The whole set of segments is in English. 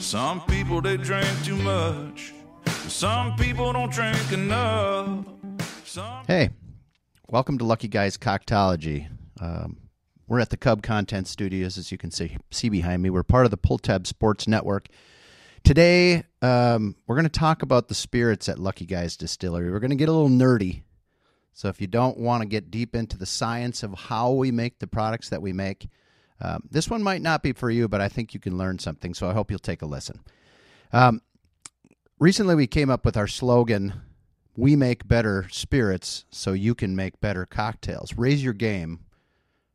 Some people they drink too much. Some people don't drink enough. Some Hey, welcome to Lucky Guys Coctology. Um, we're at the Cub Content Studios, as you can see, see behind me. We're part of the Pull Tab Sports Network. Today, um, we're going to talk about the spirits at Lucky Guys Distillery. We're going to get a little nerdy. So, if you don't want to get deep into the science of how we make the products that we make, um, this one might not be for you, but I think you can learn something. So, I hope you'll take a listen. Um, recently, we came up with our slogan we make better spirits so you can make better cocktails. Raise your game,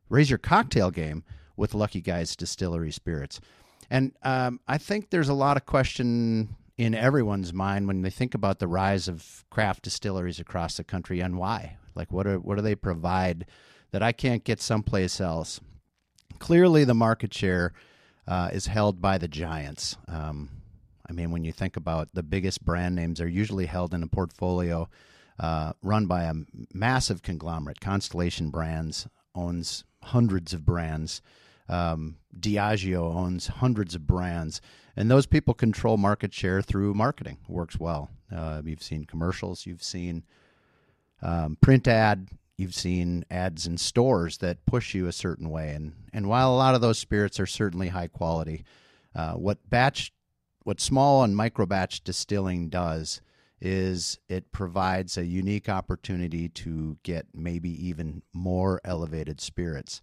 raise your cocktail game with Lucky Guys Distillery Spirits. And um, I think there's a lot of question in everyone's mind when they think about the rise of craft distilleries across the country and why. Like, what are what do they provide that I can't get someplace else? Clearly, the market share uh, is held by the giants. Um, I mean, when you think about the biggest brand names, are usually held in a portfolio uh, run by a massive conglomerate. Constellation Brands owns hundreds of brands. Um, Diageo owns hundreds of brands, and those people control market share through marketing. Works well. Uh, you've seen commercials, you've seen um, print ad, you've seen ads in stores that push you a certain way. And and while a lot of those spirits are certainly high quality, uh, what batch, what small and micro batch distilling does is it provides a unique opportunity to get maybe even more elevated spirits.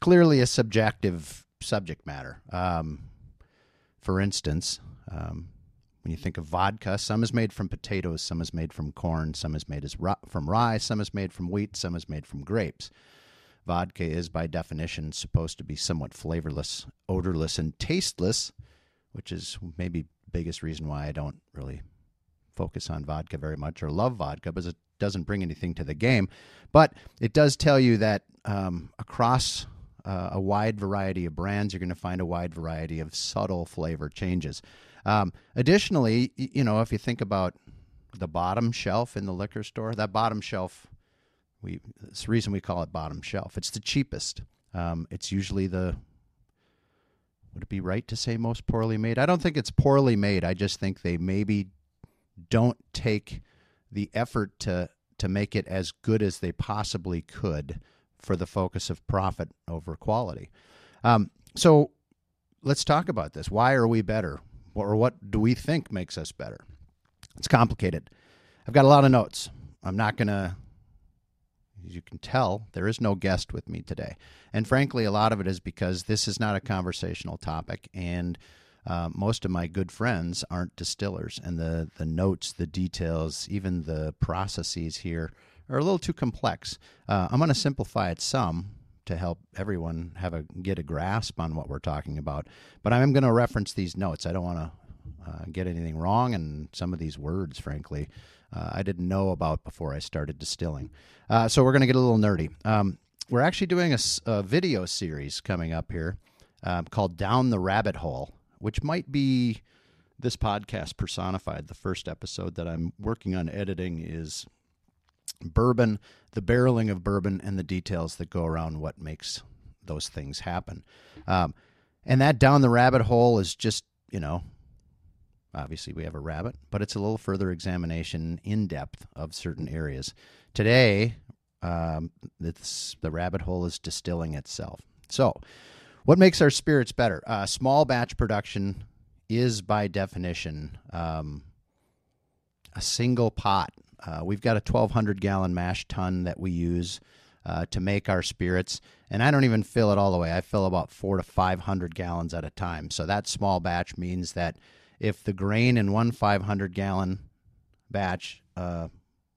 Clearly, a subjective subject matter. Um, for instance, um, when you think of vodka, some is made from potatoes, some is made from corn, some is made from rye, some is made from wheat, some is made from grapes. Vodka is, by definition, supposed to be somewhat flavorless, odorless, and tasteless, which is maybe biggest reason why I don't really focus on vodka very much or love vodka because it doesn't bring anything to the game. But it does tell you that um, across uh, a wide variety of brands, you're going to find a wide variety of subtle flavor changes. Um, additionally, you know, if you think about the bottom shelf in the liquor store, that bottom shelf, we it's the reason we call it bottom shelf. It's the cheapest. Um, it's usually the would it be right to say most poorly made? I don't think it's poorly made. I just think they maybe don't take the effort to to make it as good as they possibly could for the focus of profit over quality. Um, so let's talk about this. Why are we better, or what do we think makes us better? It's complicated. I've got a lot of notes. I'm not going to. As you can tell, there is no guest with me today. And frankly, a lot of it is because this is not a conversational topic. And uh, most of my good friends aren't distillers, and the, the notes, the details, even the processes here are a little too complex. Uh, I'm going to simplify it some to help everyone have a get a grasp on what we're talking about. But I'm going to reference these notes. I don't want to uh, get anything wrong, and some of these words, frankly, uh, I didn't know about before I started distilling. Uh, so we're going to get a little nerdy. Um, we're actually doing a video series coming up here um, called Down the Rabbit Hole, which might be this podcast personified. The first episode that I'm working on editing is bourbon, the barreling of bourbon, and the details that go around what makes those things happen. Um, and that down the rabbit hole is just, you know, obviously we have a rabbit, but it's a little further examination in depth of certain areas. Today, um, the rabbit hole is distilling itself. So, what makes our spirits better? Uh, small batch production is, by definition, um, a single pot. Uh, we've got a 1,200 gallon mash tun that we use uh, to make our spirits, and I don't even fill it all the way. I fill about four to 500 gallons at a time. So that small batch means that if the grain in one 500 gallon batch uh,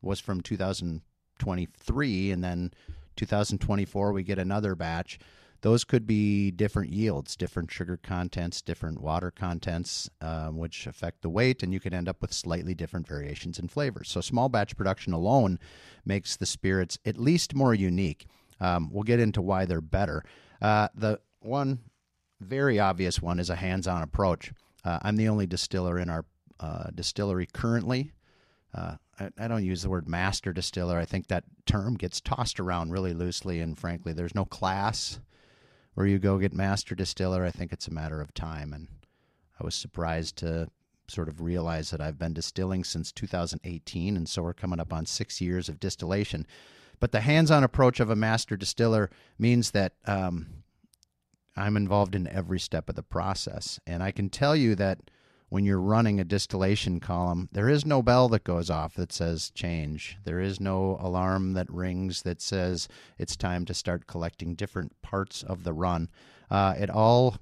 was from 2023 and then 2024 we get another batch those could be different yields different sugar contents different water contents um, which affect the weight and you could end up with slightly different variations in flavors. So small batch production alone makes the spirits at least more unique. Um, we'll get into why they're better. Uh, the one very obvious one is a hands-on approach. Uh, i'm the only distiller in our uh, distillery currently. Uh, I, I don't use the word master distiller. I think that term gets tossed around really loosely, and frankly, there's no class where you go get master distiller. I think it's a matter of time, and I was surprised to sort of realize that I've been distilling since 2018, and so we're coming up on six years of distillation. But the hands on approach of a master distiller means that um, I'm involved in every step of the process. And I can tell you that when you're running a distillation column, there is no bell that goes off that says change. There is no alarm that rings that says it's time to start collecting different parts of the run. Uh, it all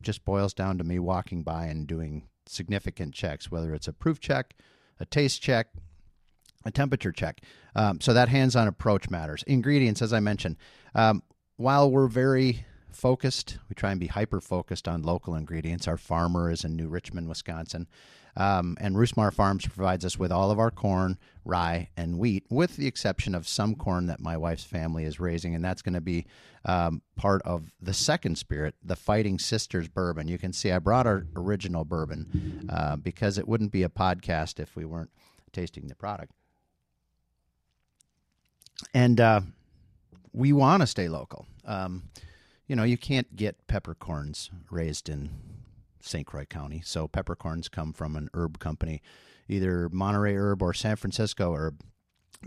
just boils down to me walking by and doing significant checks, whether it's a proof check, a taste check, a temperature check. Um, so that hands on approach matters. Ingredients, as I mentioned, um, while we're very focused, we try and be hyper focused on local ingredients. Our farmer is in New Richmond, Wisconsin. Um, and Roosmar Farms provides us with all of our corn, rye, and wheat, with the exception of some corn that my wife's family is raising, and that's going to be um, part of the second spirit, the Fighting Sisters bourbon. You can see I brought our original bourbon uh, because it wouldn't be a podcast if we weren't tasting the product. And uh, we want to stay local. Um, you know, you can't get peppercorns raised in St. Croix County. So peppercorns come from an herb company, either Monterey Herb or San Francisco Herb,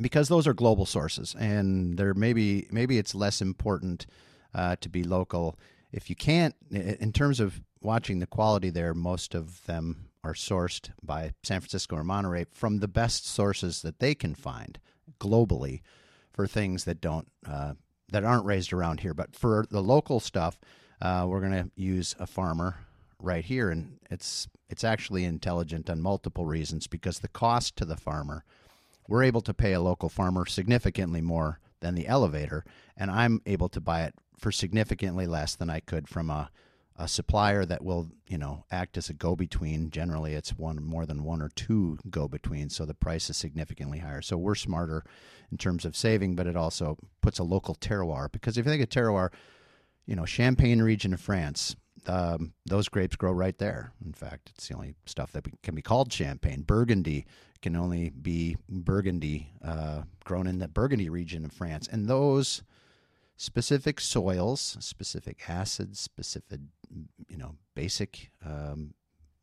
because those are global sources, and there maybe maybe it's less important uh, to be local. If you can't, in terms of watching the quality there, most of them are sourced by San Francisco or Monterey from the best sources that they can find globally for things that don't uh, that aren't raised around here. But for the local stuff, uh, we're going to use a farmer right here, and it's it's actually intelligent on multiple reasons because the cost to the farmer, we're able to pay a local farmer significantly more than the elevator, and I'm able to buy it for significantly less than I could from a a supplier that will you know act as a go between generally it's one more than one or two go betweens so the price is significantly higher so we're smarter in terms of saving but it also puts a local terroir because if you think of terroir you know champagne region of france um, those grapes grow right there. In fact, it's the only stuff that can be called champagne. Burgundy can only be Burgundy, uh, grown in the Burgundy region of France. And those specific soils, specific acids, specific, you know, basic, um,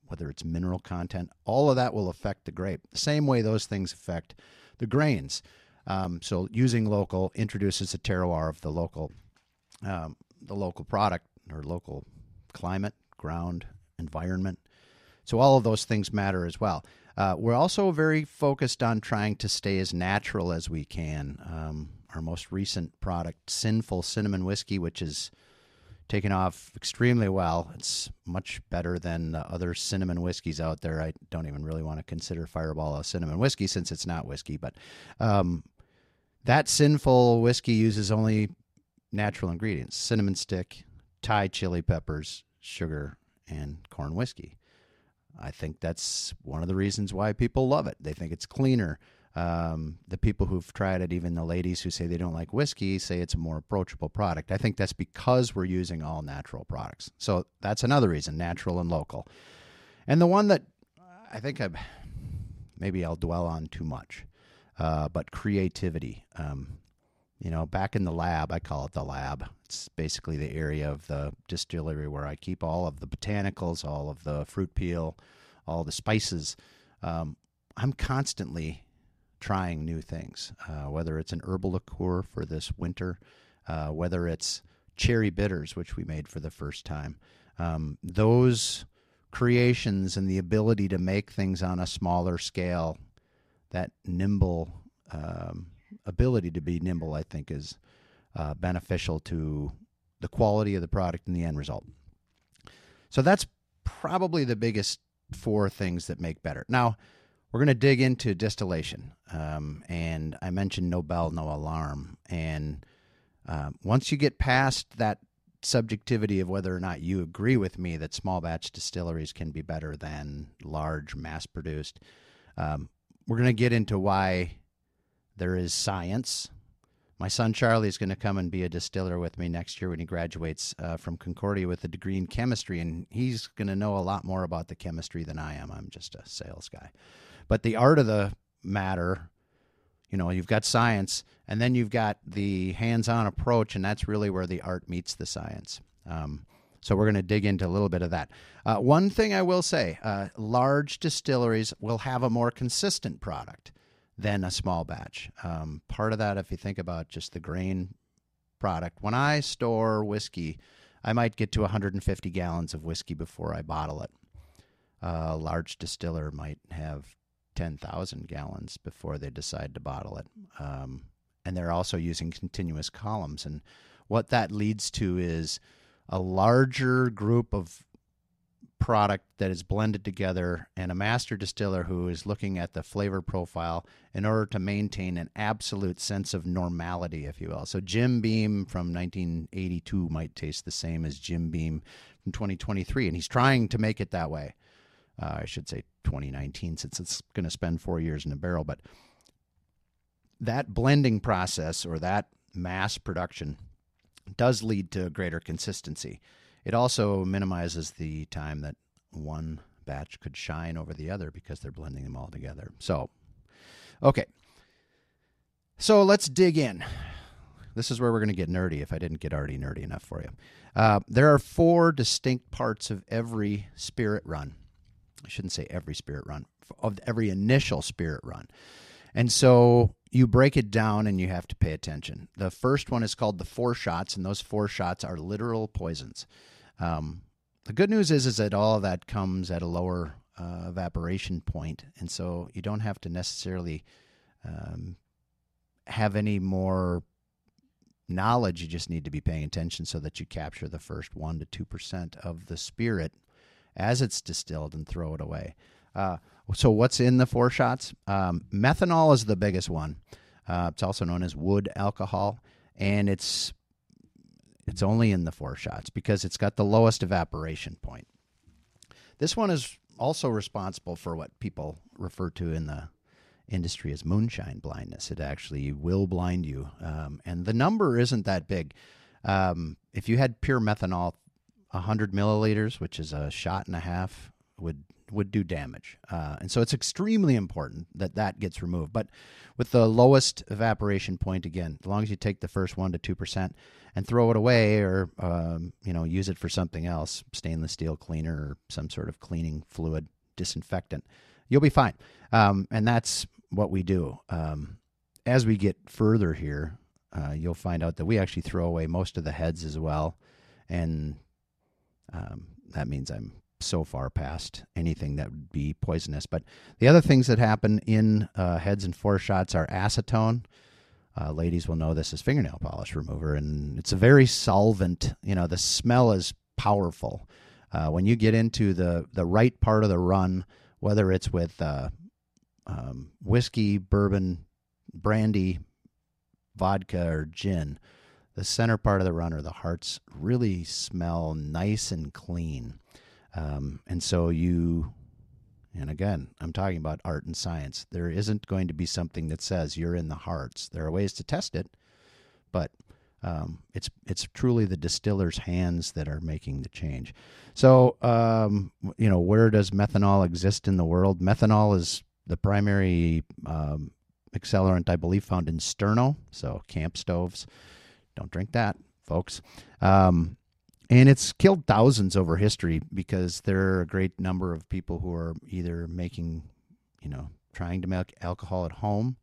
whether it's mineral content, all of that will affect the grape. The same way those things affect the grains. Um, so using local introduces a terroir of the local, um, the local product or local climate, ground, environment. So all of those things matter as well. Uh, we're also very focused on trying to stay as natural as we can. Um, our most recent product, Sinful Cinnamon Whiskey, which is taken off extremely well. It's much better than uh, other cinnamon whiskeys out there. I don't even really want to consider Fireball a cinnamon whiskey since it's not whiskey, but um, that Sinful whiskey uses only natural ingredients cinnamon stick, Thai chili peppers, sugar, and corn whiskey. I think that's one of the reasons why people love it. They think it's cleaner. Um, the people who've tried it, even the ladies who say they don't like whiskey, say it's a more approachable product. I think that's because we're using all natural products. So that's another reason, natural and local. And the one that I think I maybe I'll dwell on too much, uh, but creativity. Um, you know, back in the lab, I call it the lab. It's basically the area of the distillery where I keep all of the botanicals, all of the fruit peel, all the spices. Um, I'm constantly trying new things, uh, whether it's an herbal liqueur for this winter, uh, whether it's cherry bitters, which we made for the first time. Um, those creations and the ability to make things on a smaller scale, that nimble um, ability to be nimble, I think, is uh, beneficial to the quality of the product and the end result. So that's probably the biggest four things that make better. Now, we're going to dig into distillation. Um, and I mentioned no bell, no alarm. And uh, once you get past that subjectivity of whether or not you agree with me that small batch distilleries can be better than large mass produced, um, we're going to get into why there is science. My son Charlie is going to come and be a distiller with me next year when he graduates uh, from Concordia with a degree in chemistry, and he's going to know a lot more about the chemistry than I am. I'm just a sales guy. But the art of the matter, you know, you've got science, and then you've got the hands on approach, and that's really where the art meets the science. Um, So we're going to dig into a little bit of that. Uh, one thing I will say uh, large distilleries will have a more consistent product than a small batch. Um, part of that, if you think about just the grain product, when I store whiskey, I might get to 150 gallons of whiskey before I bottle it. a large distiller might have 10,000 gallons before they decide to bottle it. Um, and they're also using continuous columns. And what that leads to is a larger group of product that is blended together and a master distiller who is looking at the flavor profile in order to maintain an absolute sense of normality if you will so jim beam from 1982 might taste the same as jim beam from 2023 and he's trying to make it that way uh, i should say 2019 since it's going to spend four years in a barrel but that blending process or that mass production does lead to greater consistency. It also minimizes the time that one batch could shine over the other because they're blending them all together. So, okay. So let's dig in. This is where we're going to get nerdy if I didn't get already nerdy enough for you. Uh, there are four distinct parts of every spirit run. I shouldn't say every spirit run, of every initial spirit run. And so you break it down and you have to pay attention. The first one is called the foreshots, and those foreshots are literal poisons. Um, the good news is is that all of that comes at a lower uh, evaporation point, and so you don't have to necessarily um, have any more knowledge. You just need to be paying attention so that you capture the first one to two percent of the spirit as it's distilled and throw it away. Uh, so, what's in the foreshots? Um, methanol is the biggest one. Uh, it's also known as wood alcohol, and it's it's only in the foreshots because it's got the lowest evaporation point. This one is also responsible for what people refer to in the industry as moonshine blindness. It actually will blind you, um, and the number isn't that big. Um, if you had pure methanol, 100 milliliters, which is a shot and a half, would would do damage. Uh, and so it's extremely important that that gets removed. But with the lowest evaporation point, again, as long as you take the first one to two percent and throw it away, or um, you know use it for something else, stainless steel cleaner or some sort of cleaning fluid disinfectant, you'll be fine. Um, and that's what we do. Um, as we get further here, uh, you'll find out that we actually throw away most of the heads as well, and um, that means I'm so far past anything that would be poisonous. But the other things that happen in uh, heads and foreshots are acetone. Uh, ladies will know this as fingernail polish remover, and it's a very solvent. You know, the smell is powerful. Uh, when you get into the the right part of the run, whether it's with uh, um, whiskey, bourbon, brandy, vodka, or gin, the center part of the run or the hearts really smell nice and clean. Um, and so you, and again, I'm talking about art and science. There isn't going to be something that says you're in the hearts. There are ways to test it, but um, it's it's truly the distiller's hands that are making the change. So, um, you know, where does methanol exist in the world? Methanol is the primary um, accelerant, I believe, found in sterno, so camp stoves. Don't drink that, folks. Um, and it's killed thousands over history because there are a great number of people who are either making, you know, trying to make alcohol at home,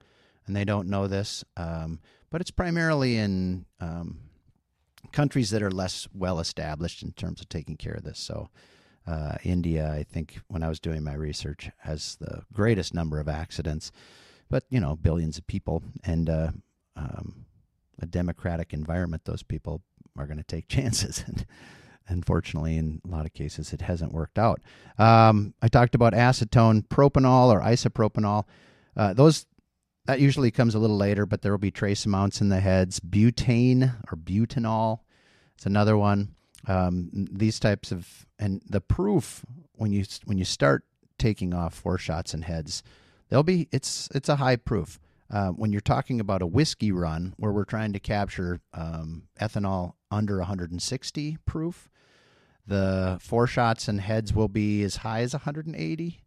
and they don't know this. Um, but it's primarily in um, countries that are less well established in terms of taking care of this. So, uh, India, I think, when I was doing my research, has the greatest number of accidents, but you know, billions of people and uh, um, a democratic environment. Those people are going to take chances. And unfortunately, in a lot of cases, it hasn't worked out. Um, I talked about acetone, propanol, or isopropanol. Uh, those that usually comes a little later, but there will be trace amounts in the heads. Butane or butanol, it's another one. Um, these types of and the proof when you when you start taking off foreshots and heads, there'll be it's it's a high proof. Uh, when you're talking about a whiskey run where we're trying to capture um, ethanol under 160 proof, the foreshots and heads will be as high as 180.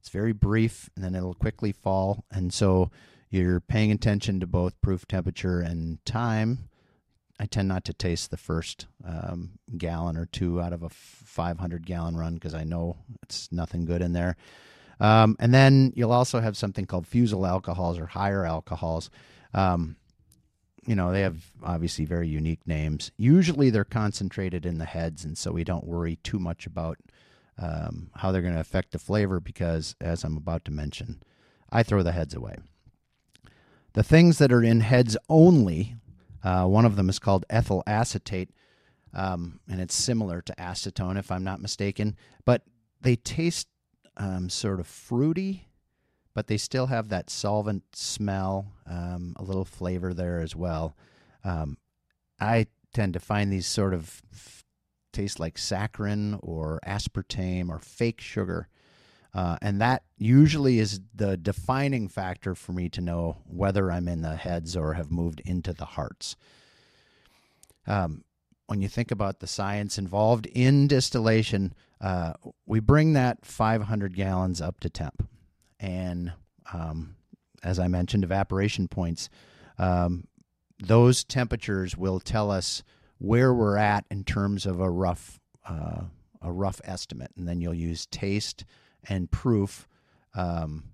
It's very brief, and then it'll quickly fall. And so you're paying attention to both proof temperature and time. I tend not to taste the first um, gallon or two out of a 500 gallon run because I know it's nothing good in there. Um, and then you'll also have something called fusel alcohols or higher alcohols. Um, you know, they have obviously very unique names. Usually they're concentrated in the heads, and so we don't worry too much about um, how they're going to affect the flavor because, as I'm about to mention, I throw the heads away. The things that are in heads only, uh, one of them is called ethyl acetate, um, and it's similar to acetone, if I'm not mistaken, but they taste um, sort of fruity, but they still have that solvent smell, um, a little flavor there as well. Um, I tend to find these sort of f- taste like saccharin or aspartame or fake sugar. Uh, and that usually is the defining factor for me to know whether I'm in the heads or have moved into the hearts. Um, when you think about the science involved in distillation, uh, we bring that 500 gallons up to temp. And um, as I mentioned, evaporation points, um, those temperatures will tell us where we're at in terms of a rough uh, a rough estimate, and then you'll use taste and proof um,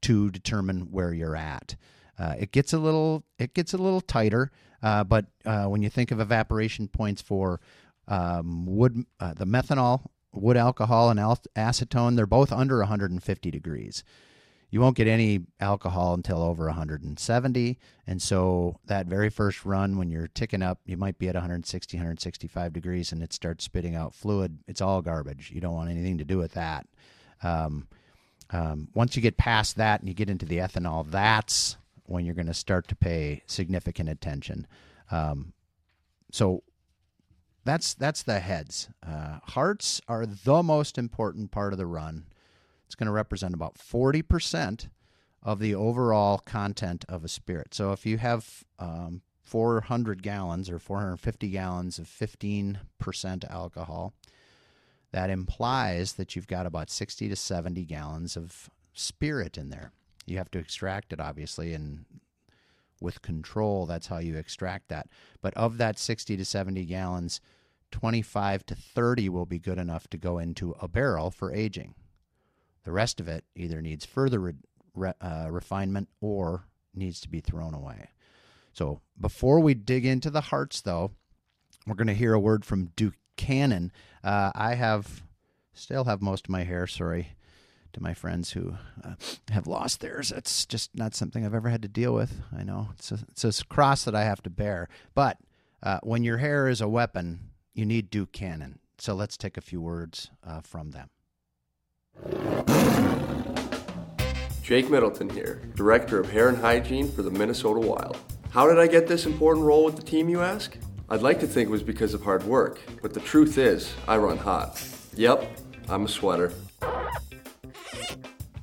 to determine where you're at. Uh, it gets a little it gets a little tighter, uh, but uh, when you think of evaporation points for um, wood, uh, the methanol, wood alcohol, and al- acetone, they're both under 150 degrees. You won't get any alcohol until over 170 and so that very first run when you're ticking up you might be at 160 165 degrees and it starts spitting out fluid. It's all garbage. You don't want anything to do with that. Um, um, once you get past that and you get into the ethanol that's when you're going to start to pay significant attention um, so that's that's the heads uh, hearts are the most important part of the run it's going to represent about 40% of the overall content of a spirit. So if you have um, 400 gallons or 450 gallons of 15% alcohol, that implies that you've got about 60 to 70 gallons of spirit in there. You have to extract it, obviously, and with control, that's how you extract that. But of that 60 to 70 gallons, 25 to 30 will be good enough to go into a barrel for aging. The rest of it either needs further re- re- uh, refinement or needs to be thrown away. So before we dig into the hearts, though, we're going to hear a word from Duke Cannon. Uh, I have still have most of my hair. Sorry to my friends who uh, have lost theirs. It's just not something I've ever had to deal with. I know it's a, it's a cross that I have to bear. But uh, when your hair is a weapon, you need Duke Cannon. So let's take a few words uh, from them. Jake Middleton here, Director of Hair and Hygiene for the Minnesota Wild. How did I get this important role with the team, you ask? I'd like to think it was because of hard work, but the truth is, I run hot. Yep, I'm a sweater.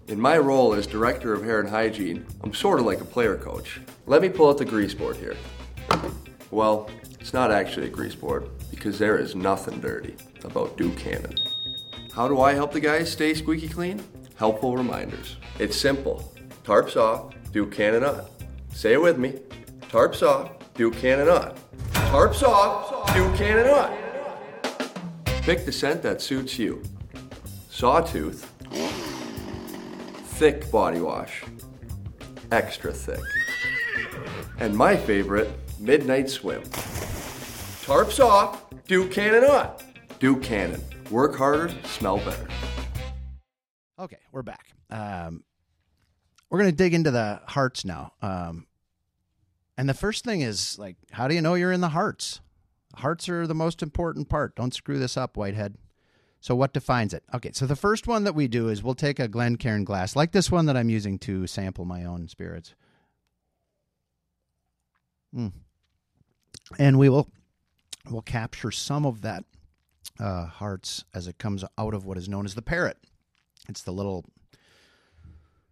In my role as Director of Hair and Hygiene, I'm sort of like a player coach. Let me pull out the grease board here. Well, it's not actually a grease board, because there is nothing dirty about Duke Cannon. How do I help the guys stay squeaky clean? Helpful reminders. It's simple. Tarps off, Duke Cannon on. Say it with me. Tarps off, Duke Cannon on. Tarps off, Duke Cannon on. Pick the scent that suits you. Sawtooth. Thick body wash. Extra thick. And my favorite, Midnight Swim. Tarps off, Duke Cannon on. Duke Cannon. Work harder, smell better. Okay, we're back. Um, we're going to dig into the hearts now. Um, and the first thing is like, how do you know you're in the hearts? Hearts are the most important part. Don't screw this up, Whitehead. So, what defines it? Okay, so the first one that we do is we'll take a Glencairn glass, like this one that I'm using to sample my own spirits. Mm. And we will we'll capture some of that uh, hearts as it comes out of what is known as the parrot. It's the little,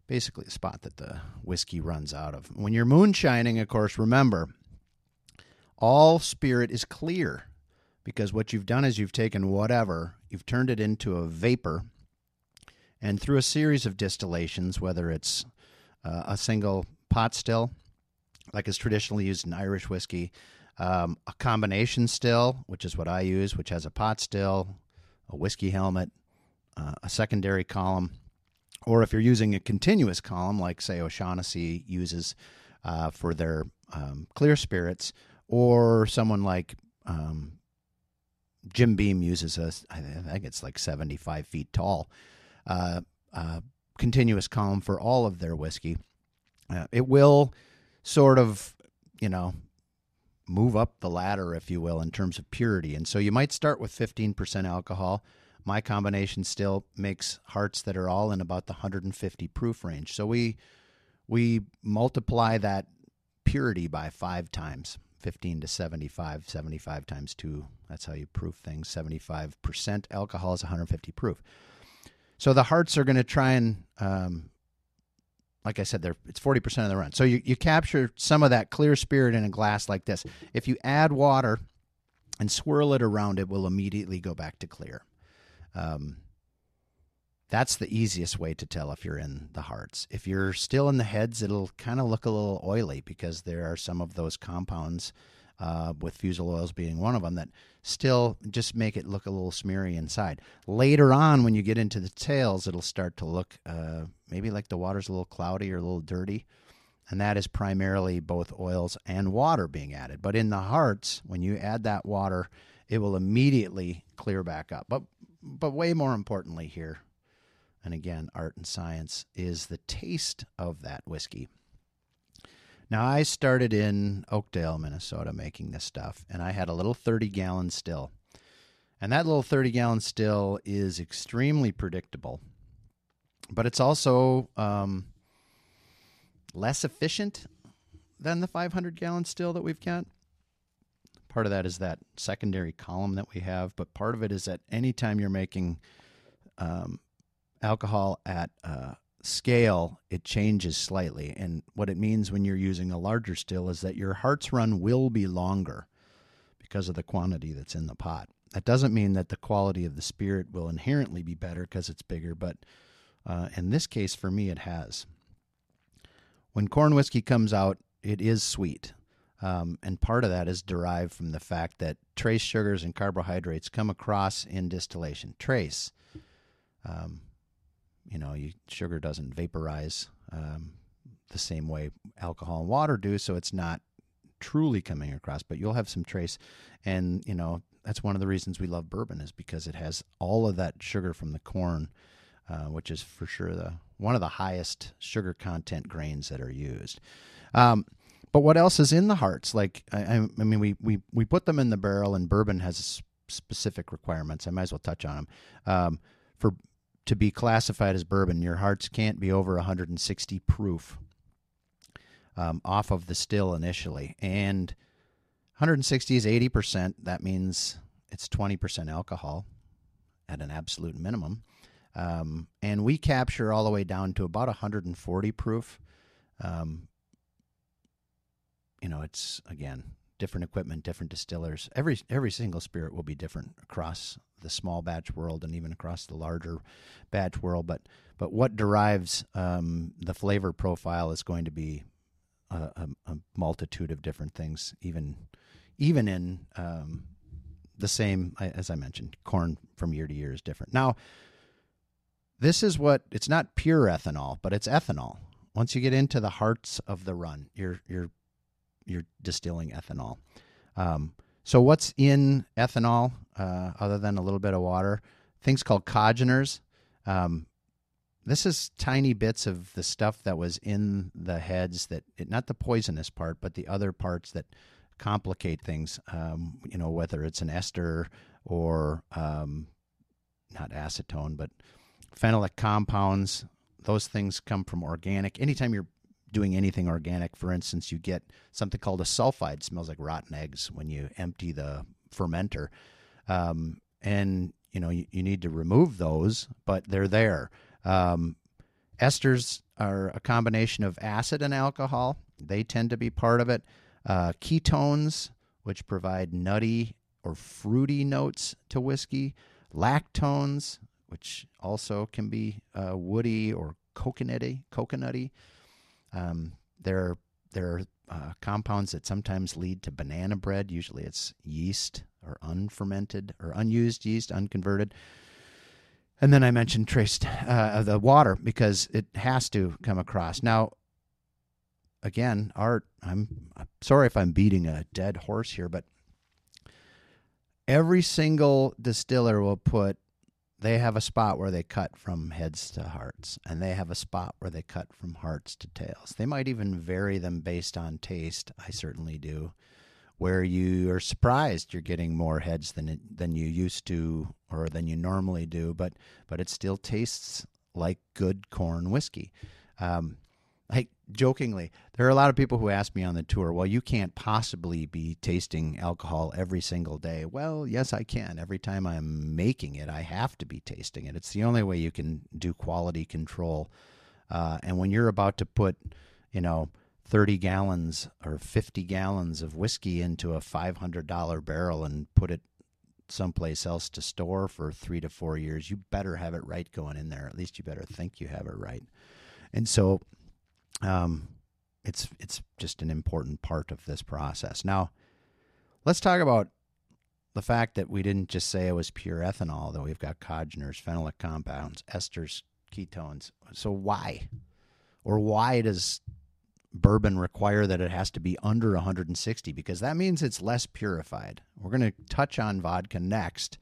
basically, the spot that the whiskey runs out of. When you're moonshining, of course, remember, all spirit is clear because what you've done is you've taken whatever, you've turned it into a vapor, and through a series of distillations, whether it's uh, a single pot still, like is traditionally used in Irish whiskey, Um, a combination still, which is what I use, which has a pot still, a whiskey helmet, uh, a secondary column, or if you're using a continuous column, like say O'Shaughnessy uses uh, for their um, clear spirits, or someone like um, Jim Beam uses a, I think it's like 75 feet tall, uh, uh, continuous column for all of their whiskey. Uh, it will sort of, you know, move up the ladder, if you will, in terms of purity. And so you might start with 15% alcohol. My combination still makes hearts that are all in about the 150 proof range. So we we multiply that purity by five times 15 to 75 75 times 2 that's how you proof things. 75% alcohol is 150 proof. So the hearts are going to try and um, like i said it's 40% of the run. So you, you capture some of that clear spirit in a glass like this. If you add water and swirl it around it will immediately go back to clear. Um, that's the easiest way to tell if you're in the hearts. If you're still in the heads, it'll kind of look a little oily because there are some of those compounds, uh, with fusel oils being one of them, that still just make it look a little smeary inside. Later on, when you get into the tails, it'll start to look uh, maybe like the water's a little cloudy or a little dirty. And that is primarily both oils and water being added. But in the hearts, when you add that water, it will immediately clear back up. But but way more importantly here, and again, art and science, is the taste of that whiskey. Now, I started in Oakdale, Minnesota, making this stuff, and I had a little 30 gallon still. And that little 30 gallon still is extremely predictable, but it's also um, less efficient than the 500 gallon still that we've got. Part of that is that secondary column that we have, but part of it is that anytime you're making um, alcohol at uh, scale, it changes slightly. And what it means when you're using a larger still is that your heart's run will be longer because of the quantity that's in the pot. That doesn't mean that the quality of the spirit will inherently be better because it's bigger, but uh, in this case, for me, it has. When corn whiskey comes out, it is sweet. Um, and part of that is derived from the fact that trace sugars and carbohydrates come across in distillation. Trace. Um, you know, you, sugar doesn't vaporize um, the same way alcohol and water do, so it's not truly coming across. But you'll have some trace, and you know that's one of the reasons we love bourbon is because it has all of that sugar from the corn, uh, which is for sure the one of the highest sugar content grains that are used. Um, but what else is in the hearts? Like I, I mean, we, we we put them in the barrel, and bourbon has specific requirements. I might as well touch on them. Um, for to be classified as bourbon, your hearts can't be over 160 proof um, off of the still initially. And 160 is 80%. That means it's 20% alcohol at an absolute minimum. Um, and we capture all the way down to about 140 proof. Um, you know, it's again different equipment, different distillers. Every every single spirit will be different across the small batch world and even across the larger batch world. But but what derives um, the flavor profile is going to be a, a, a, multitude of different things, even even in um, the same as I mentioned, corn from year to year is different. Now, this is what it's not pure ethanol, but it's ethanol. Once you get into the hearts of the run, you're you're you're distilling ethanol. Um, so what's in ethanol uh, other than a little bit of water? Things called congeners. Um, this is tiny bits of the stuff that was in the heads that it, not the poisonous part, but the other parts that complicate things. Um, you know, whether it's an ester or um, not acetone, but phenolic compounds. Those things come from organic. Anytime you're doing anything organic, for instance, you get something called a sulfide. smells like rotten eggs when you empty the fermenter, um, and you know you, you, need to remove those, but they're there. Um, esters are a combination of acid and alcohol. They tend to be part of it. Uh, ketones, which provide nutty or fruity notes to whiskey. Lactones, which also can be uh, woody or coconutty. Coconutty. Um, there are there are uh, compounds that sometimes lead to banana bread. Usually it's yeast or unfermented or unused yeast, unconverted. And then I mentioned traced uh, the water because it has to come across. Now, again, art. I'm, I'm sorry if I'm beating a dead horse here, but every single distiller will put they have a spot where they cut from heads to hearts, and they have a spot where they cut from hearts to tails. They might even vary them based on taste. I certainly do, where you are surprised you're getting more heads than than you used to or than you normally do, but but it still tastes like good corn whiskey. Um, like jokingly, there are a lot of people who ask me on the tour, well, you can't possibly be tasting alcohol every single day. Well, yes, I can. Every time I'm making it, I have to be tasting it. It's the only way you can do quality control. Uh, and when you're about to put, you know, 30 gallons or 50 gallons of whiskey into a $500 barrel and put it someplace else to store for three to four years, you better have it right going in there. At least you better think you have it right. And so um, it's it's just an important part of this process. Now, let's talk about the fact that we didn't just say it was pure ethanol, that we've got congeners, phenolic compounds, esters, ketones. So why, or why does bourbon require that it has to be under 160? Because that means it's less purified. We're going to touch on vodka next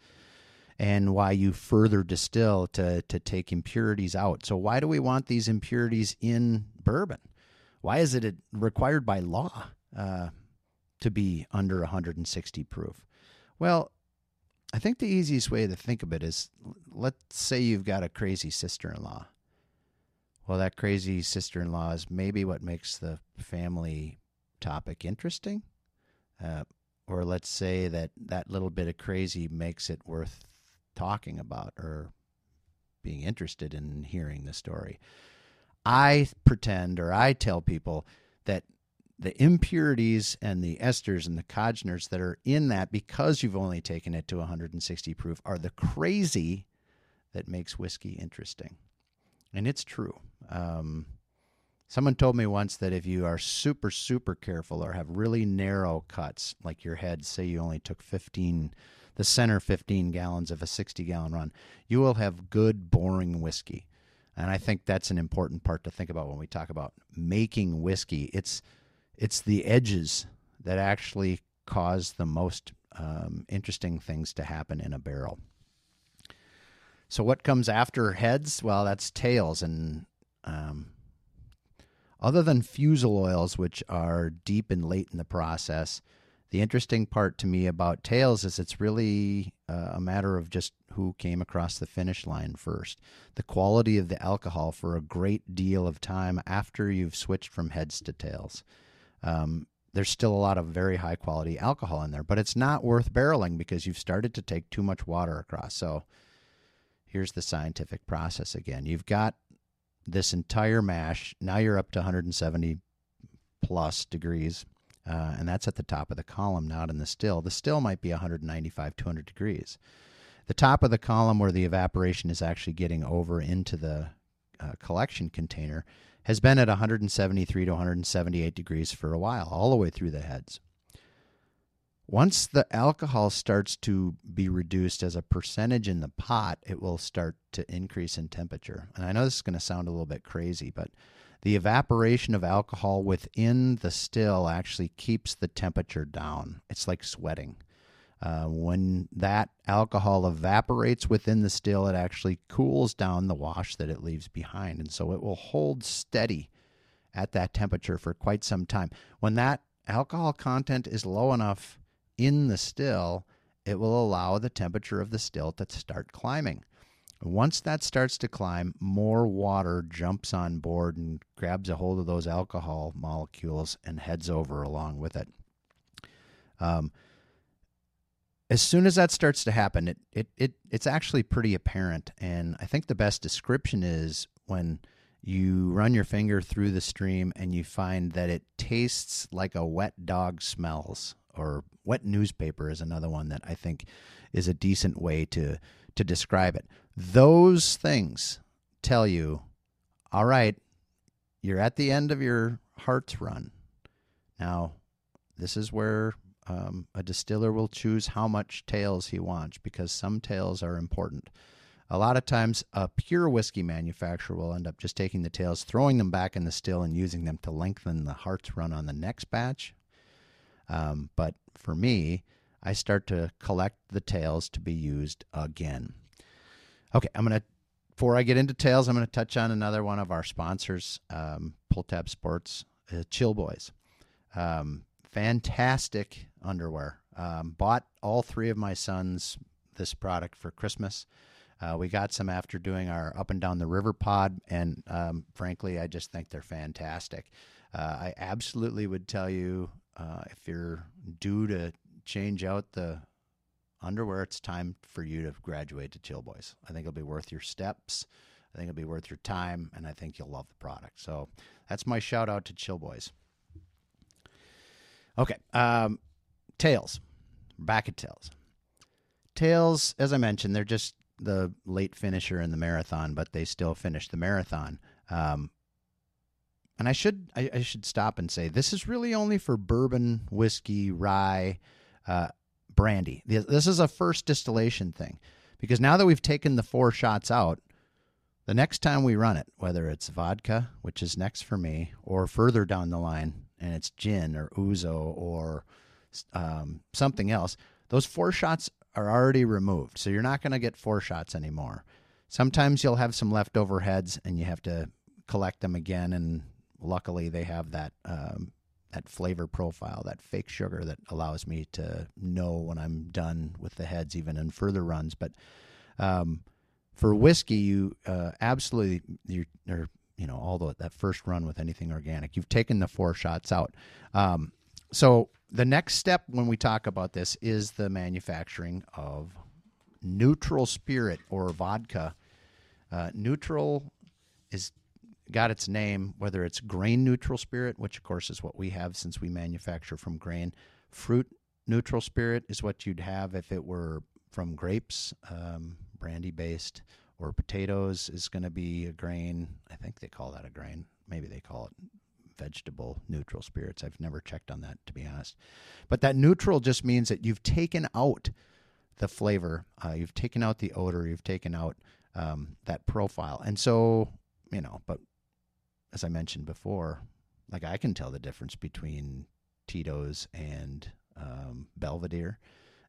and why you further distill to, to take impurities out. So, why do we want these impurities in bourbon? Why is it required by law uh, to be under 160 proof? Well, I think the easiest way to think of it is let's say you've got a crazy sister in law. Well, that crazy sister in law is maybe what makes the family topic interesting. Uh, or let's say that that little bit of crazy makes it worth talking about or being interested in hearing the story. I pretend or I tell people that the impurities and the esters and the congeners that are in that because you've only taken it to 160 proof are the crazy that makes whiskey interesting. And it's true. Um, someone told me once that if you are super, super careful or have really narrow cuts, like your head, say you only took 15 the center 15 gallons of a 60 gallon run, you will have good, boring whiskey. And I think that's an important part to think about when we talk about making whiskey. It's it's the edges that actually cause the most um, interesting things to happen in a barrel. So what comes after heads? Well, that's tails, and um, other than fusel oils, which are deep and late in the process, the interesting part to me about tails is it's really uh, a matter of just who came across the finish line first. The quality of the alcohol for a great deal of time after you've switched from heads to tails. Um, there's still a lot of very high quality alcohol in there, but it's not worth barreling because you've started to take too much water across. So here's the scientific process again. You've got this entire mash. Now you're up to 170 plus degrees uh, and that's at the top of the column, not in the still. The still might be 195, 200 degrees. The top of the column, where the evaporation is actually getting over into the uh, collection container, has been at 173 to 178 degrees for a while, all the way through the heads. Once the alcohol starts to be reduced as a percentage in the pot, it will start to increase in temperature. And I know this is going to sound a little bit crazy, but the evaporation of alcohol within the still actually keeps the temperature down. It's like sweating. Uh, when that alcohol evaporates within the still, it actually cools down the wash that it leaves behind. And so it will hold steady at that temperature for quite some time. When that alcohol content is low enough in the still, it will allow the temperature of the still to start climbing. Once that starts to climb, more water jumps on board and grabs a hold of those alcohol molecules and heads over along with it. Um, as soon as that starts to happen, it, it, it it's actually pretty apparent. And I think the best description is when you run your finger through the stream and you find that it tastes like a wet dog smells, or wet newspaper is another one that I think is a decent way to to describe it. Those things tell you, all right, you're at the end of your heart's run. Now, this is where um, a distiller will choose how much tails he wants because some tails are important. A lot of times, a pure whiskey manufacturer will end up just taking the tails, throwing them back in the still, and using them to lengthen the heart's run on the next batch. Um, but for me, I start to collect the tails to be used again. Okay, I'm going to, before I get into tails, I'm going to touch on another one of our sponsors, um, Pull Tab Sports, uh, Chill Boys. Um, fantastic underwear. Um, bought all three of my sons this product for Christmas. Uh, we got some after doing our up and down the river pod, and um, frankly, I just think they're fantastic. Uh, I absolutely would tell you uh, if you're due to change out the underwear, it's time for you to graduate to Chill Boys. I think it'll be worth your steps. I think it'll be worth your time, and I think you'll love the product. So that's my shout out to Chill Boys. Okay, um, tails. Back at tails. Tails, as I mentioned, they're just the late finisher in the marathon, but they still finished the marathon. Um, and I should I, I, should stop and say this is really only for bourbon, whiskey, rye, uh, brandy. This is a first distillation thing because now that we've taken the foreshots out, the next time we run it, whether it's vodka, which is next for me, or further down the line, and it's gin or ouzo or um, something else, those foreshots are already removed. So you're not going to get foreshots anymore. Sometimes you'll have some leftover heads and you have to collect them again. And luckily, they have that. Um, that flavor profile, that fake sugar that allows me to know when I'm done with the heads, even in further runs. But um, for whiskey, you uh, absolutely you you know all the that first run with anything organic, you've taken the foreshots out. Um, so the next step when we talk about this is the manufacturing of neutral spirit or vodka. Uh, neutral is got its name whether it's grain neutral spirit, which of course is what we have since we manufacture from grain. Fruit neutral spirit is what you'd have if it were from grapes, um, brandy based, or potatoes is going to be a grain. I think they call that a grain. Maybe they call it vegetable neutral spirits. I've never checked on that, to be honest. But that neutral just means that you've taken out the flavor, uh, you've taken out the odor, you've taken out um, that profile. And so, you know, but as I mentioned before, like I can tell the difference between Tito's and um, Belvedere.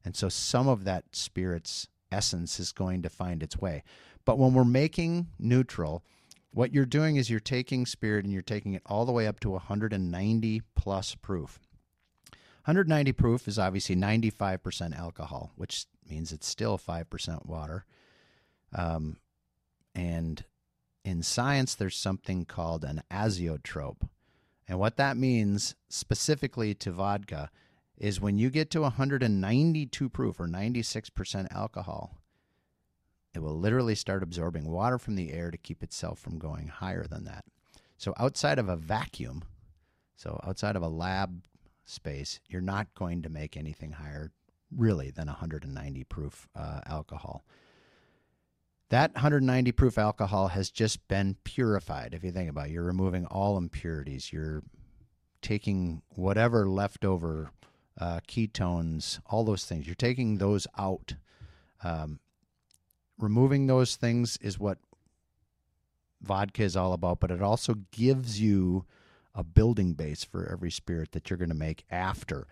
And so some of that spirit's essence is going to find its way. But when we're making neutral, what you're doing is you're taking spirit and you're taking it all the way up to 190 plus proof. 190 proof is obviously 95% alcohol, which means it's still 5% water. Um, and in science, there's something called an azeotrope. And what that means specifically to vodka is when you get to 192 proof or 96% alcohol, it will literally start absorbing water from the air to keep itself from going higher than that. So, outside of a vacuum, so outside of a lab space, you're not going to make anything higher really than 190 proof uh, alcohol. That 190 proof alcohol has just been purified. If you think about it, you're removing all impurities. You're taking whatever leftover uh, ketones, all those things. You're taking those out. Um, removing those things is what vodka is all about, but it also gives you a building base for every spirit that you're going to make after.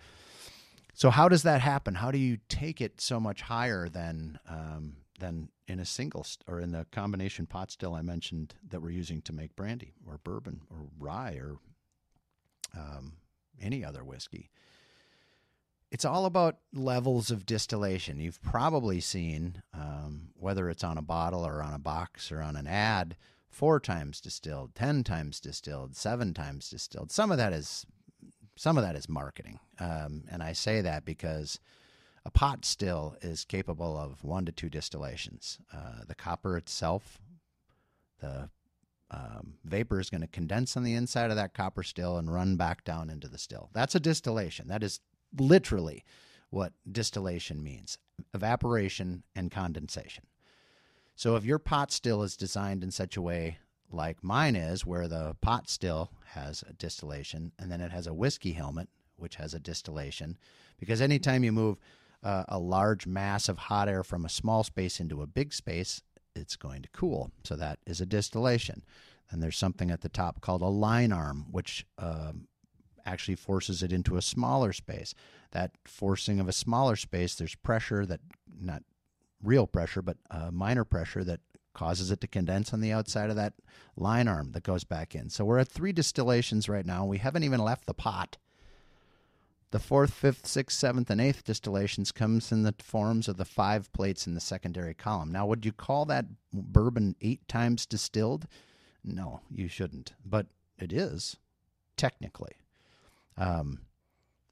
So how does that happen? How do you take it so much higher than um, than in a single or in the combination pot still I mentioned that we're using to make brandy or bourbon or rye or um, any other whiskey? it's all about levels of distillation. You've probably seen, um, whether it's on a bottle or on a box or on an ad, four times distilled, ten times distilled, seven times distilled. Some of that is some of that is marketing, um, and I say that because a pot still is capable of one to two distillations. Uh, the copper itself, the um, vapor is going to condense on the inside of that copper still and run back down into the still. That's a distillation. That is literally what distillation means evaporation and condensation. So if your pot still is designed in such a way like mine is, where the pot still has a distillation and then it has a whiskey helmet which has a distillation, because anytime you move uh, a large mass of hot air from a small space into a big space, it's going to cool. So that is a distillation. And there's something at the top called a lyne arm, which um, actually forces it into a smaller space. That forcing of a smaller space, there's pressure that, not real pressure, but uh, minor pressure that causes it to condense on the outside of that lyne arm that goes back in. So we're at three distillations right now. We haven't even left the pot. The fourth, fifth, sixth, seventh, and eighth distillations comes in the forms of the five plates in the secondary column. Now, would you call that bourbon eight times distilled? No, you shouldn't. But it is, technically. Um,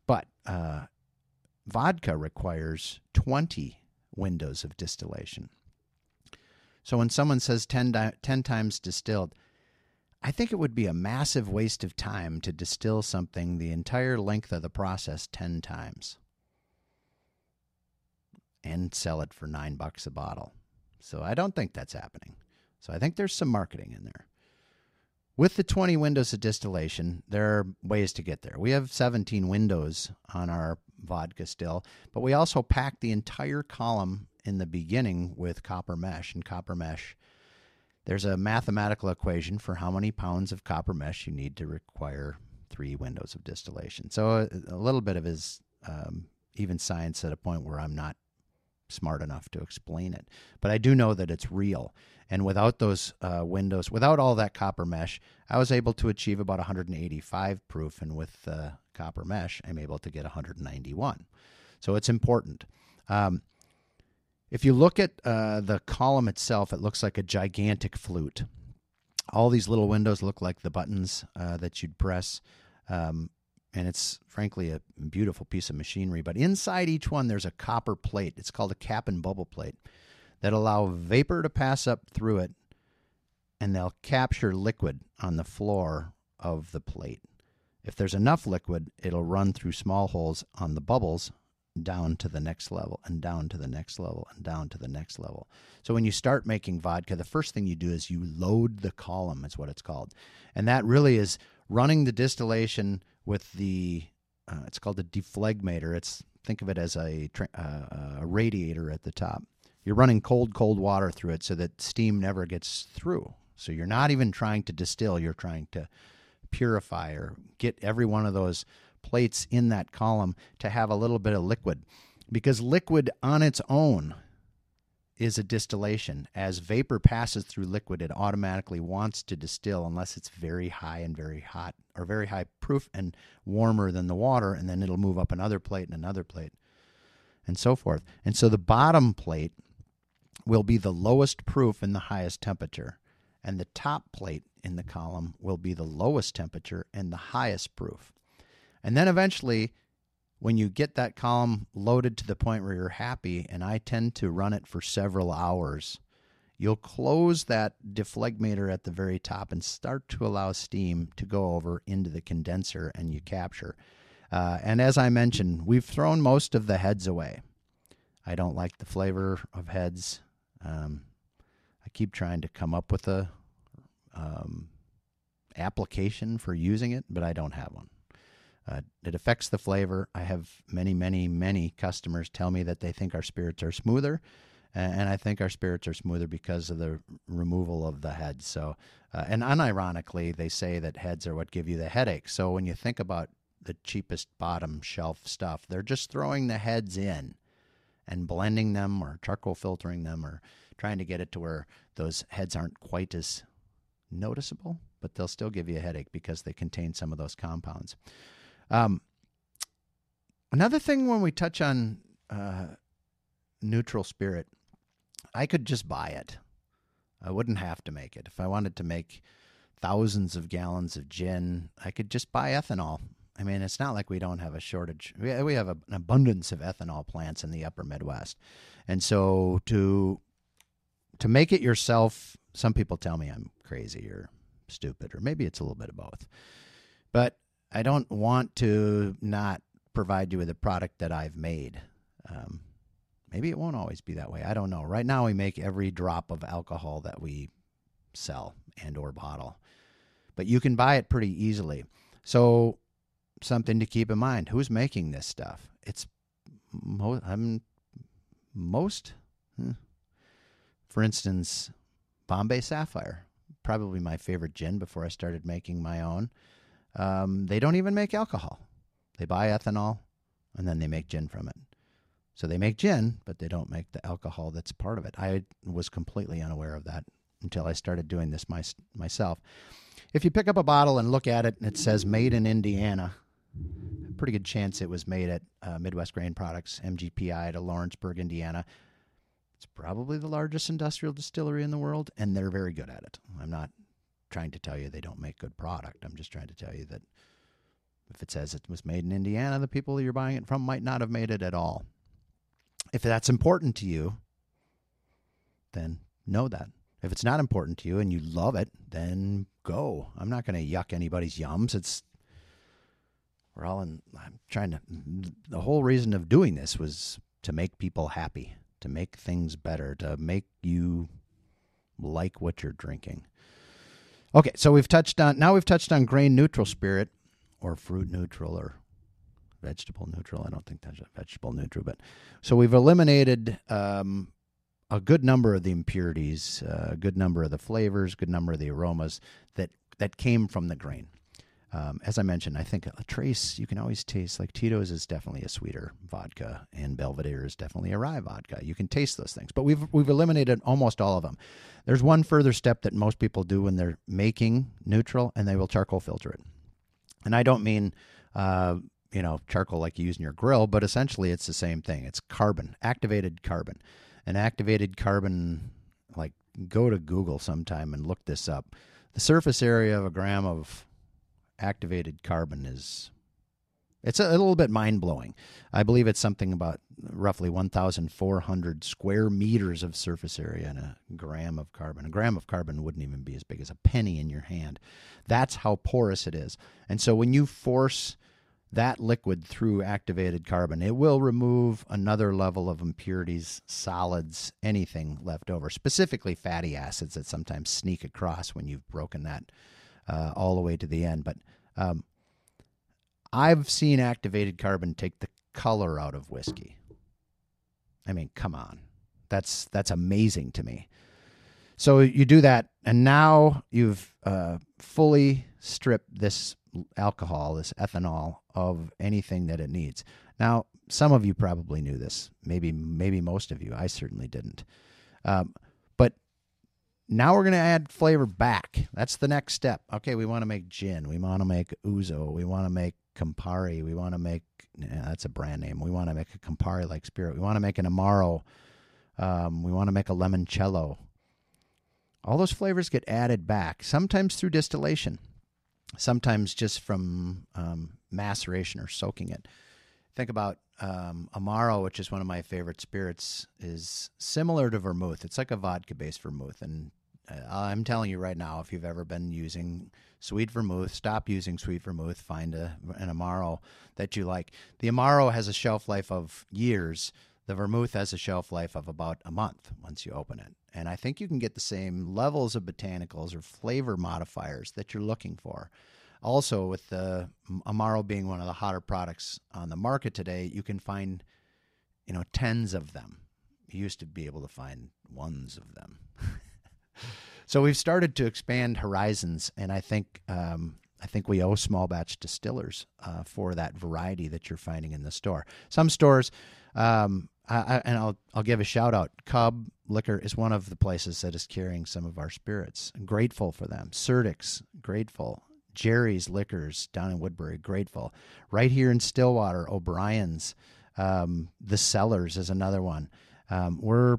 but uh, vodka requires 20 windows of distillation. So when someone says 10, di- 10 times distilled, I think it would be a massive waste of time to distill something the entire length of the process 10 times and sell it for 9 bucks a bottle. So I don't think that's happening. So I think there's some marketing in there. With the 20 windows of distillation, there are ways to get there. We have 17 windows on our vodka still, but we also pack the entire column in the beginning with copper mesh. And copper mesh, there's a mathematical equation for how many pounds of copper mesh you need to require three windows of distillation. So a, a little bit of is um, even science at a point where I'm not smart enough to explain it. But I do know that it's real. And without those uh, windows, without all that copper mesh, I was able to achieve about 185 proof. And with uh, copper mesh, I'm able to get 191. So it's important. Um, if you look at uh, the column itself, it looks like a gigantic flute. All these little windows look like the buttons uh, that you'd press. Um, and it's frankly a beautiful piece of machinery. But inside each one, there's a copper plate. It's called a cap and bubble plate that allow vapor to pass up through it, and they'll capture liquid on the floor of the plate. If there's enough liquid, it'll run through small holes on the bubbles down to the next level and down to the next level and down to the next level. So when you start making vodka, the first thing you do is you load the column, is what it's called. And that really is running the distillation with the, uh, it's called a dephlegmator. It's, think of it as a, uh, a radiator at the top. You're running cold, cold water through it so that steam never gets through. So you're not even trying to distill, you're trying to purify or get every one of those plates in that column to have a little bit of liquid. Because liquid on its own is a distillation. As vapor passes through liquid, it automatically wants to distill unless it's very high and very hot, or very high proof and warmer than the water, and then it'll move up another plate and another plate, and so forth. And so the bottom plate will be the lowest proof and the highest temperature, and the top plate in the column will be the lowest temperature and the highest proof. And then eventually, when you get that column loaded to the point where you're happy, and I tend to run it for several hours, you'll close that dephlegmator at the very top and start to allow steam to go over into the condenser and you capture. Uh, and as I mentioned, we've thrown most of the heads away. I don't like the flavor of heads. Um, I keep trying to come up with a um, application for using it, but I don't have one. Uh, it affects the flavor. I have many, many, many customers tell me that they think our spirits are smoother, and I think our spirits are smoother because of the removal of the heads. So, uh, and unironically, they say that heads are what give you the headache. So when you think about the cheapest bottom shelf stuff, they're just throwing the heads in and blending them or charcoal filtering them or trying to get it to where those heads aren't quite as noticeable, but they'll still give you a headache because they contain some of those compounds. Um, another thing when we touch on uh, neutral spirit, I could just buy it. I wouldn't have to make it. If I wanted to make thousands of gallons of gin, I could just buy ethanol. I mean, it's not like we don't have a shortage. We, have an abundance of ethanol plants in the upper Midwest. And so to to make it yourself, some people tell me I'm crazy or stupid, or maybe it's a little bit of both. But I don't want to not provide you with a product that I've made. Um, maybe it won't always be that way. I don't know. Right now, we make every drop of alcohol that we sell and or bottle, but you can buy it pretty easily. So something to keep in mind. Who's making this stuff? It's I'm most, hmm. for instance, Bombay Sapphire, probably my favorite gin before I started making my own. Um, they don't even make alcohol. They buy ethanol and then they make gin from it. So they make gin, but they don't make the alcohol that's part of it. I was completely unaware of that until I started doing this my, myself. If you pick up a bottle and look at it and it says made in Indiana, pretty good chance it was made at uh, Midwest Grain Products, MGPI, to Lawrenceburg, Indiana. It's probably the largest industrial distillery in the world, and they're very good at it. I'm not trying to tell you they don't make good product. I'm just trying to tell you that if it says it was made in Indiana, the people you're buying it from might not have made it at all. If that's important to you, then know that. If it's not important to you and you love it, then go. I'm not going to yuck anybody's yums. It's we're all in. I'm trying to. The whole reason of doing this was to make people happy, to make things better, to make you like what you're drinking. Okay, so we've touched on now we've touched on grain neutral spirit or fruit neutral or vegetable neutral. I don't think that's a vegetable neutral, but so we've eliminated um, a good number of the impurities, uh, a good number of the flavors, good number of the aromas that that came from the grain. Um, as I mentioned, I think a trace you can always taste. Like Tito's is definitely a sweeter vodka, and Belvedere is definitely a rye vodka. You can taste those things, but we've we've eliminated almost all of them. There's one further step that most people do when they're making neutral, and they will charcoal filter it. And I don't mean uh, you know charcoal like you use in your grill, but essentially it's the same thing. It's carbon, activated carbon, and activated carbon. Like go to Google sometime and look this up. The surface area of a gram of activated carbon is it's a, little bit mind blowing. I believe it's something about roughly 1,400 square meters of surface area and a gram of carbon. A gram of carbon wouldn't even be as big as a penny in your hand. That's how porous it is. And so when you force that liquid through activated carbon, it will remove another level of impurities, solids, anything left over, specifically fatty acids that sometimes sneak across when you've broken that uh, all the way to the end. But um, I've seen activated carbon take the color out of whiskey. I mean, come on, that's that's amazing to me. So you do that, and now you've uh, fully stripped this alcohol, this ethanol, of anything that it needs. Now, some of you probably knew this. Maybe, maybe most of you. I certainly didn't. Um, now we're going to add flavor back. That's the next step. Okay, we want to make gin. We want to make ouzo. We want to make Campari. We want to make that's a brand name. We want to make a Campari like spirit. We want to make an Amaro. Um, we want to make a limoncello. All those flavors get added back, sometimes through distillation, sometimes just from um, maceration or soaking it. Think about um, Amaro, which is one of my favorite spirits, is similar to vermouth. It's like a vodka based vermouth. And I'm telling you right now, if you've ever been using sweet vermouth, stop using sweet vermouth. Find a, an Amaro that you like. The Amaro has a shelf life of years. The vermouth has a shelf life of about a month once you open it. And I think you can get the same levels of botanicals or flavor modifiers that you're looking for. Also, with the Amaro being one of the hotter products on the market today, you can find, you know, tens of them. You used to be able to find ones of them. so we've started to expand horizons, and I think um, I think we owe small batch distillers uh, for that variety that you're finding in the store. Some stores, um, I, and I'll I'll give a shout out. Cub Liquor is one of the places that is carrying some of our spirits. I'm grateful for them. Surdyk's, grateful. Jerry's Liquors down in Woodbury, grateful. Right here in Stillwater, O'Brien's. Um, the Cellars is another one. Um, we're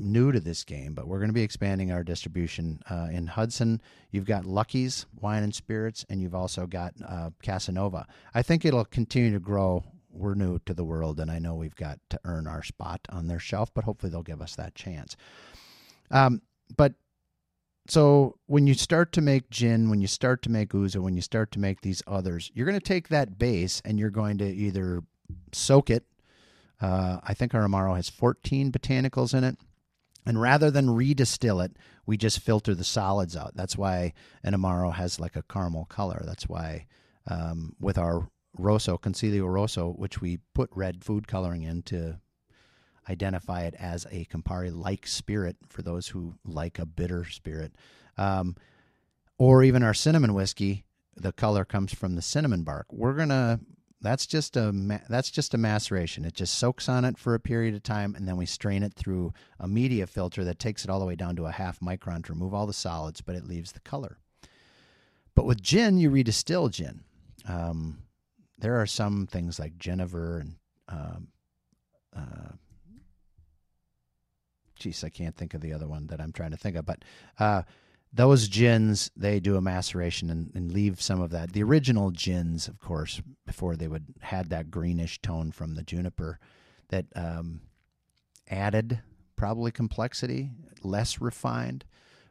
new to this game, but we're going to be expanding our distribution uh, in Hudson. You've got Lucky's Wine and Spirits, and you've also got uh, Casanova. I think it'll continue to grow. We're new to the world, and I know we've got to earn our spot on their shelf, but hopefully they'll give us that chance. Um, but so when you start to make gin, when you start to make ouzo, when you start to make these others, you're going to take that base and you're going to either soak it. Uh, I think our Amaro has 14 botanicals in it. And rather than redistill it, we just filter the solids out. That's why an Amaro has like a caramel color. That's why um, with our Rosso, Concilio Rosso, which we put red food coloring in to identify it as a Campari like spirit for those who like a bitter spirit. Um, or even our cinnamon whiskey, the color comes from the cinnamon bark. We're gonna that's just a that's just a maceration. It just soaks on it for a period of time, and then we strain it through a media filter that takes it all the way down to a half micron to remove all the solids, but it leaves the color. But with gin, you redistill gin. Um, there are some things like Genever and um, uh, geez, I can't think of the other one that I'm trying to think of, but uh, those gins they do a maceration and, and, leave some of that. The original gins, of course, before they would had that greenish tone from the juniper, that um, added probably complexity, less refined.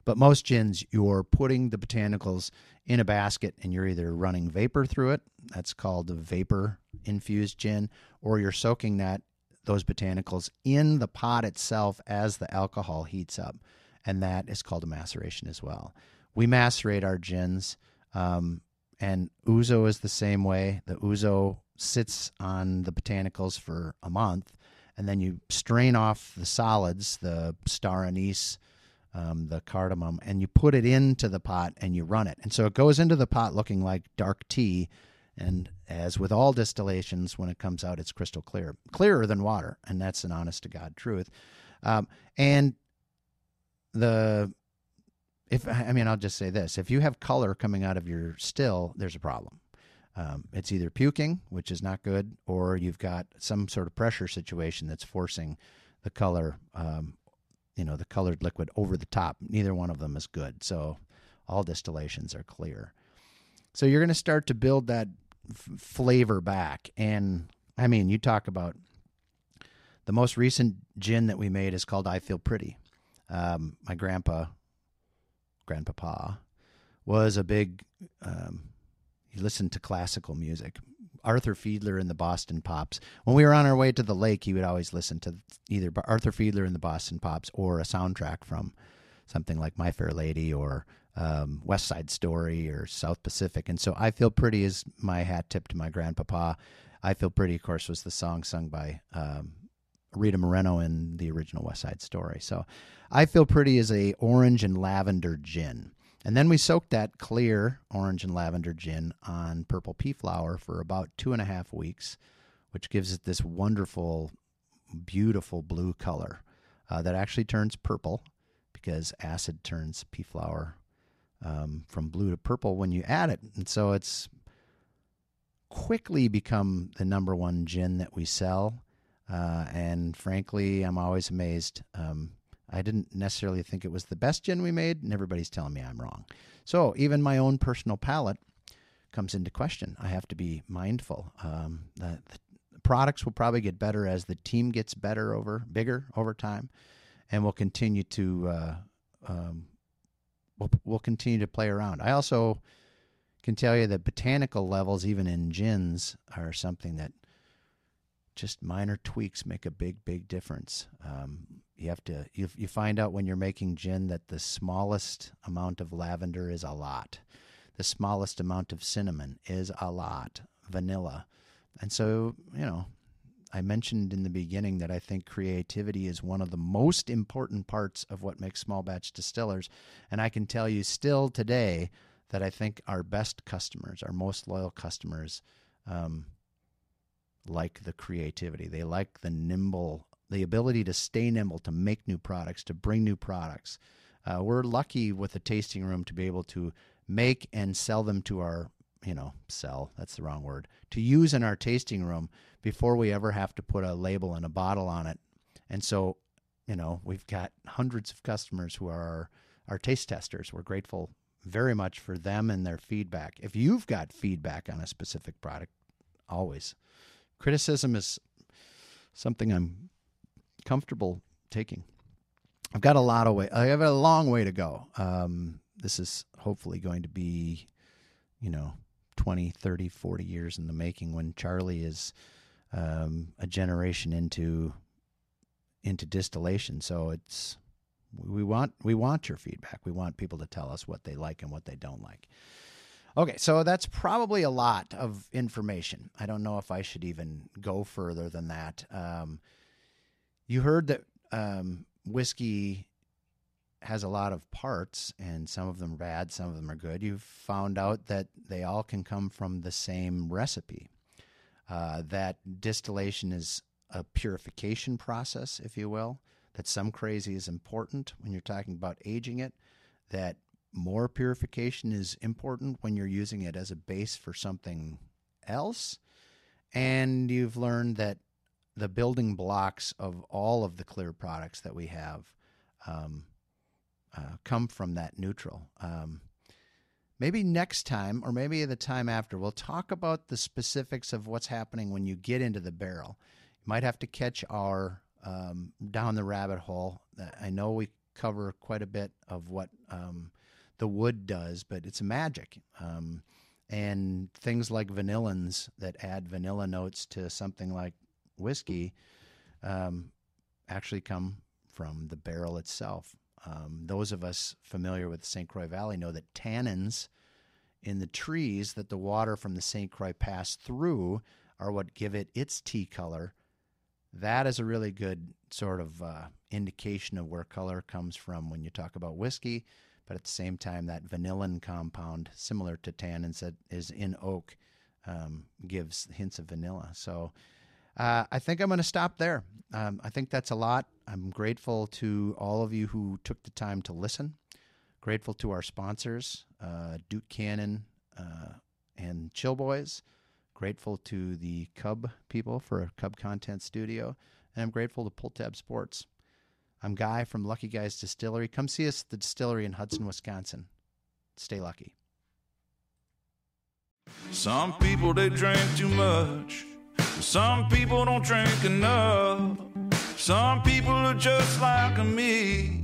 But most gins, you're putting the botanicals in a basket and you're either running vapor through it, that's called the vapor infused gin, or you're soaking that those botanicals in the pot itself as the alcohol heats up and that is called a maceration as well. We macerate our gins, um, and ouzo is the same way. The ouzo sits on the botanicals for a month, and then you strain off the solids, the star anise, um, the cardamom, and you put it into the pot and you run it. And so it goes into the pot looking like dark tea. And as with all distillations, when it comes out, it's crystal clear, clearer than water. And that's an honest to God truth. Um, and the if I mean I'll just say this: if you have color coming out of your still, there's a problem. Um, it's either puking, which is not good, or you've got some sort of pressure situation that's forcing the color, um, you know, the colored liquid over the top. Neither one of them is good. So all distillations are clear. So you're going to start to build that f- flavor back. And I mean, you talk about the most recent gin that we made is called I Feel Pretty. Um, my grandpa, grandpapa, was a big. Um, he listened to classical music. Arthur Fiedler and the Boston Pops. When we were on our way to the lake, he would always listen to either Arthur Fiedler and the Boston Pops or a soundtrack from something like My Fair Lady or um, West Side Story or South Pacific. And so I Feel Pretty is my hat tip to my grandpapa. I Feel Pretty, of course, was the song sung by um, Rita Moreno in the original West Side Story. So I Feel Pretty is a orange and lavender gin. And then we soaked that clear orange and lavender gin on purple pea flower for about two and a half weeks, which gives it this wonderful, beautiful blue color uh, that actually turns purple because acid turns pea flower um, from blue to purple when you add it. And so it's quickly become the number one gin that we sell. Uh, and frankly, I'm always amazed. Um, I didn't necessarily think it was the best gin we made, and everybody's telling me I'm wrong. So even my own personal palate comes into question. I have to be mindful. Um, the, the products will probably get better as the team gets better over bigger over time, and we'll continue to uh, um, we'll, we'll continue to play around. I also can tell you that botanical levels, even in gins, are something that just minor tweaks make a big, big difference. Um, you have to you, you find out when you're making gin that the smallest amount of lavender is a lot, the smallest amount of cinnamon is a lot, vanilla, and so you know. I mentioned in the beginning that I think creativity is one of the most important parts of what makes small batch distillers. And I can tell you still today that I think our best customers, our most loyal customers, um, like the creativity. They like the nimble, the ability to stay nimble, to make new products, to bring new products. Uh, we're lucky with the tasting room to be able to make and sell them to our, you know, sell, that's the wrong word, to use in our tasting room before we ever have to put a label and a bottle on it. And so, you know, we've got hundreds of customers who are our, our taste testers. We're grateful very much for them and their feedback. If you've got feedback on a specific product, always criticism is something I'm comfortable taking. I've got a lot of way. I have a long way to go. Um, this is hopefully going to be, you know, 20, 30, 40 years in the making when Charlie is um, a generation into into distillation. So it's we want we want your feedback. We want people to tell us what they like and what they don't like. Okay, so that's probably a lot of information. I don't know if I should even go further than that. Um, you heard that um, whiskey has a lot of parts, and some of them are bad, some of them are good. You've found out that they all can come from the same recipe. Uh, that distillation is a purification process, if you will. That some crazy is important when you're talking about aging it. That more purification is important when you're using it as a base for something else. And you've learned that the building blocks of all of the clear products that we have um, uh, come from that neutral. Um, maybe next time, or maybe the time after, we'll talk about the specifics of what's happening when you get into the barrel. You might have to catch our um, down the rabbit hole. I know we cover quite a bit of what um, the wood does, but it's magic. Um, and things like vanillins that add vanilla notes to something like whiskey um, actually come from the barrel itself. Um, those of us familiar with St. Croix Valley know that tannins in the trees that the water from the St. Croix passed through are what give it its tea color. That is a really good sort of uh, indication of where color comes from when you talk about whiskey but at the same time, that vanillin compound, similar to tannins that is in oak, um, gives hints of vanilla. So uh, I think I'm going to stop there. Um, I think that's a lot. I'm grateful to all of you who took the time to listen. Grateful to our sponsors, uh, Duke Cannon uh, and Chill Boys. Grateful to the Cub people for Cub Content Studio. And I'm grateful to Pull Tab Sports. I'm Guy from Lucky Guys Distillery. Come see us at the distillery in Hudson, Wisconsin. Stay lucky. Some people they drink too much. Some people don't drink enough. Some people are just like me.